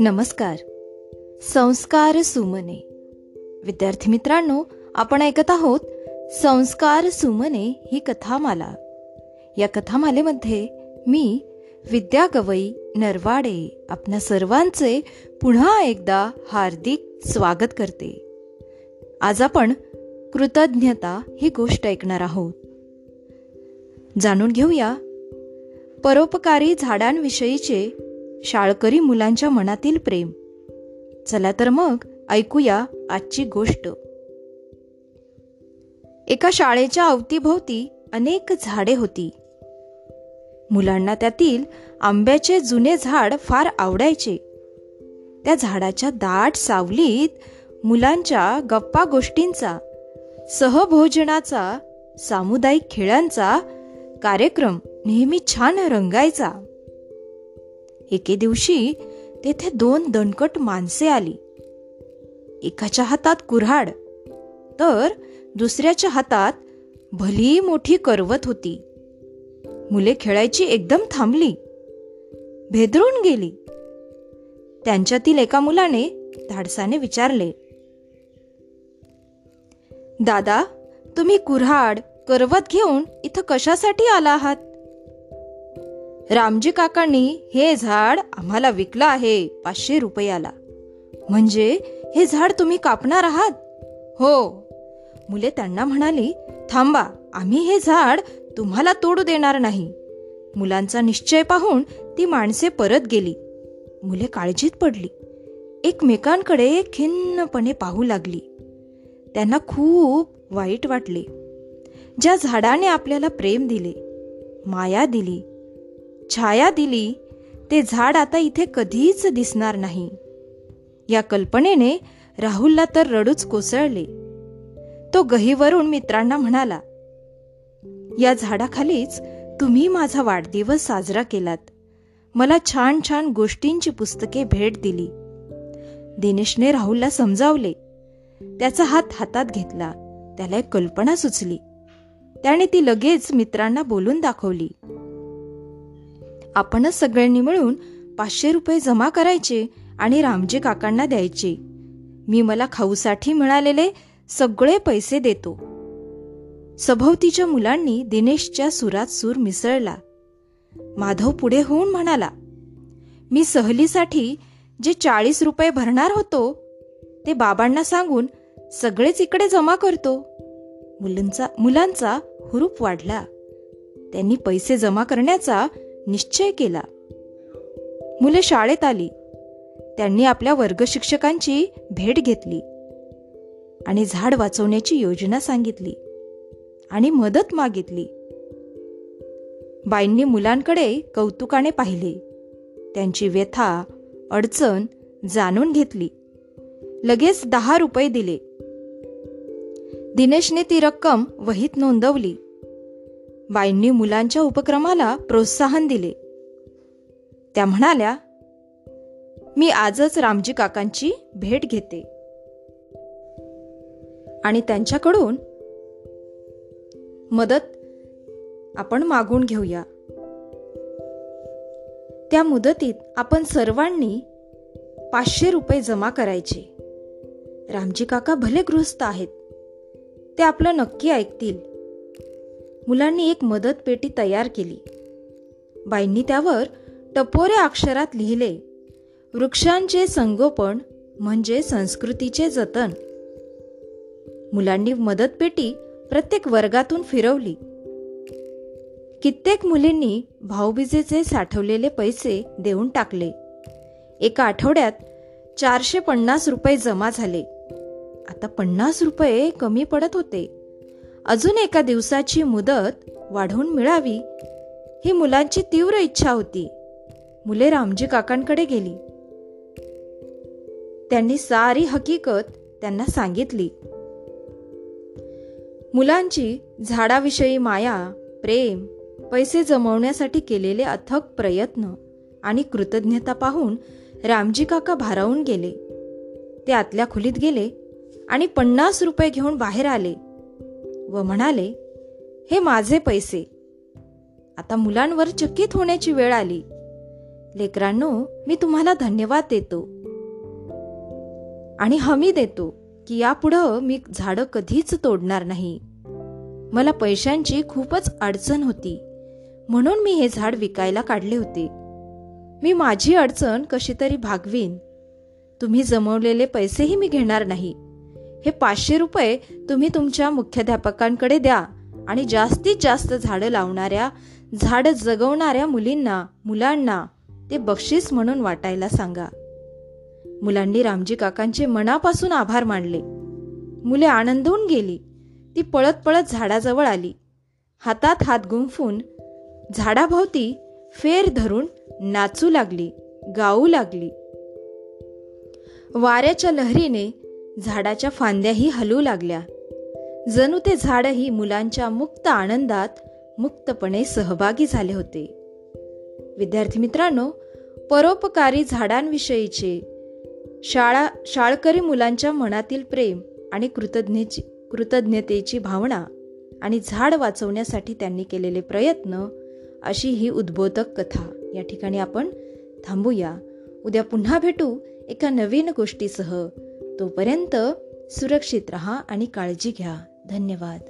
नमस्कार. संस्कार सुमने. विद्यार्थी मित्रांनो आपण ऐकत आहोत संस्कार सुमने ही कथामाला. या कथामालेमध्ये मी विद्या गवई नरवाडे आपल्या सर्वांचे पुन्हा एकदा हार्दिक स्वागत करते. आज आपण कृतज्ञता ही गोष्ट ऐकणार आहोत. जाणून घेऊया. परोपकारी झाडांविषयीचे शाळकरी मुलांच्या मनातील प्रेम. चला तर मग ऐकूया आजची गोष्ट. एका शाळेच्या अवतीभोवती अनेक झाडे होती. मुलांना त्यातील आंब्याचे जुने झाड फार आवडायचे. त्या झाडाच्या दाट सावलीत मुलांच्या गप्पा गोष्टींचा सहभोजनाचा सामुदायिक खेळांचा कार्यक्रम नेहमी छान रंगायचा. एके दिवशी तेथे दोन दणकट माणसे आली. एकाच्या हातात कुऱ्हाड तर दुसऱ्याच्या हातात भली मोठी करवत होती. मुले खेळायची एकदम थांबली. भेदरून गेली. त्यांच्यातील एका मुलाने धाडसाने विचारले दादा तुम्ही कुऱ्हाड करवत घेऊन इथं कशासाठी आला आहात? रामजी काकांनी हे झाड आम्हाला विकलं आहे पाचशे रुपयाला. म्हणजे हे झाड तुम्ही कापणार आहात? हो. मुले त्यांना म्हणाली थांबा आम्ही हे झाड तुम्हाला तोडू देणार नाही. मुलांचा निश्चय पाहून ती माणसे परत गेली. मुले काळजीत पडली. एकमेकांकडे खिन्नपणे पाहू लागली. त्यांना खूप वाईट वाटले. ज्या झाडाने आपल्याला प्रेम दिले माया दिली छाया दिली ते झाड आता इथे कधीच दिसणार नाही. या कल्पनेने राहुलला तर रडूच कोसळले. तो गहीवरून मित्रांना म्हणाला या झाडाखालीच तुम्ही माझा वाढदिवस साजरा केलात. मला छान छान गोष्टींची पुस्तके भेट दिली. दिनेशने राहुलला समजावले. त्याचा हात हातात घेतला. त्याला एक कल्पना सुचली. त्याने ती लगेच मित्रांना बोलून दाखवली. आपणच सगळ्यांनी मिळून पाचशे रुपये जमा करायचे आणि रामजी काकांना द्यायचे. मी मला खाऊसाठी मिळालेले सगळे पैसे देतो. सभोवतीच्या मुलांनी दिनेशच्या सुरात सूर मिसळला. माधव पुढे होऊन म्हणाला मी सहलीसाठी जे चाळीस रुपये भरणार होतो ते बाबांना सांगून सगळेच इकडे जमा करतो. मुलांचा मुलांचा हुरूप वाढला. त्यांनी पैसे जमा करण्याचा निश्चय केला. मुले शाळेत आली. त्यांनी आपल्या वर्ग शिक्षकांची भेट घेतली आणि झाड वाचवण्याची योजना सांगितली आणि मदत मागितली. बाईंनी मुलांकडे कौतुकाने पाहिले. त्यांची व्यथा अडचण जाणून घेतली. लगेच दहा रुपये दिले. दिनेशने ती रक्कम वहीत नोंदवली. बाईंनी मुलांच्या उपक्रमाला प्रोत्साहन दिले. त्या म्हणाल्या मी आजच रामजी काकांची भेट घेते. आणि त्यांच्याकडून मदत आपण मागून घेऊया. त्या मुदतीत आपण सर्वांनी पाचशे रुपये जमा करायचे. रामजी काका भले गृहस्थ आहेत ते आपलं नक्की ऐकतील. मुलांनी एक मदत पेटी तयार केली. बाईंनी त्यावर टपोऱ्या अक्षरात लिहिले वृक्षांचे संगोपन म्हणजे संस्कृतीचे जतन. मुलांनी मदत पेटी प्रत्येक वर्गातून फिरवली. कित्येक मुलींनी भाऊबीजेचे साठवलेले पैसे देऊन टाकले. एका आठवड्यात चारशे पन्नास रुपये जमा झाले. आता पन्नास रुपये कमी पडत होते. अजून एका दिवसाची मुदत वाढवून मिळावी ही मुलांची तीव्र इच्छा होती. मुले रामजी काकांकडे गेली. त्यांनी सारी हकीकत त्यांना सांगितली. मुलांची झाडाविषयी माया प्रेम पैसे जमवण्यासाठी केलेले अथक प्रयत्न आणि कृतज्ञता पाहून रामजी काका भारावून गेले. ते आतल्या खोलीत गेले. आणि पन्नास रुपये घेऊन बाहेर आले व म्हणाले हे माझे पैसे. आता मुलांवर चकित होण्याची वेळ आली. लेकरांनो मी तुम्हाला धन्यवाद देतो आणि हमी देतो की यापुढं मी झाडं कधीच तोडणार नाही. मला पैशांची खूपच अडचण होती म्हणून मी हे झाड विकायला काढले होते. मी माझी अडचण कशी तरी भागवीन. तुम्ही जमवलेले पैसेही मी घेणार नाही. हे पाचशे रुपये तुम्ही तुमच्या मुख्याध्यापकांकडे द्या आणि जास्तीत जास्त झाडं लावणाऱ्या झाडं जगवणाऱ्या मुलींना मुलांना ते बक्षीस म्हणून वाटायला सांगा. मुलांनी रामजी काकांचे मनापासून आभार मानले. मुले आनंदून गेली. ती पळत पळत झाडाजवळ आली. हातात हात गुंफून झाडाभोवती फेर धरून नाचू लागली गाऊ लागली. वाऱ्याच्या लहरीने झाडाच्या फांद्याही हलू लागल्या. जणू ते झाडही मुलांच्या मुक्त आनंदात मुक्तपणे सहभागी झाले होते. विद्यार्थी मित्रांनो परोपकारी झाडांविषयीचे शाळा शाळकरी मुलांच्या मनातील प्रेम आणि कृतज्ञेची कृतज्ञतेची भावना आणि झाड वाचवण्यासाठी त्यांनी केलेले प्रयत्न अशी ही उद्बोधक कथा. या ठिकाणी आपण थांबूया. उद्या पुन्हा भेटू एका नवीन गोष्टीसह. तोपर्यंत सुरक्षित रहा आणि काळजी घ्या. धन्यवाद.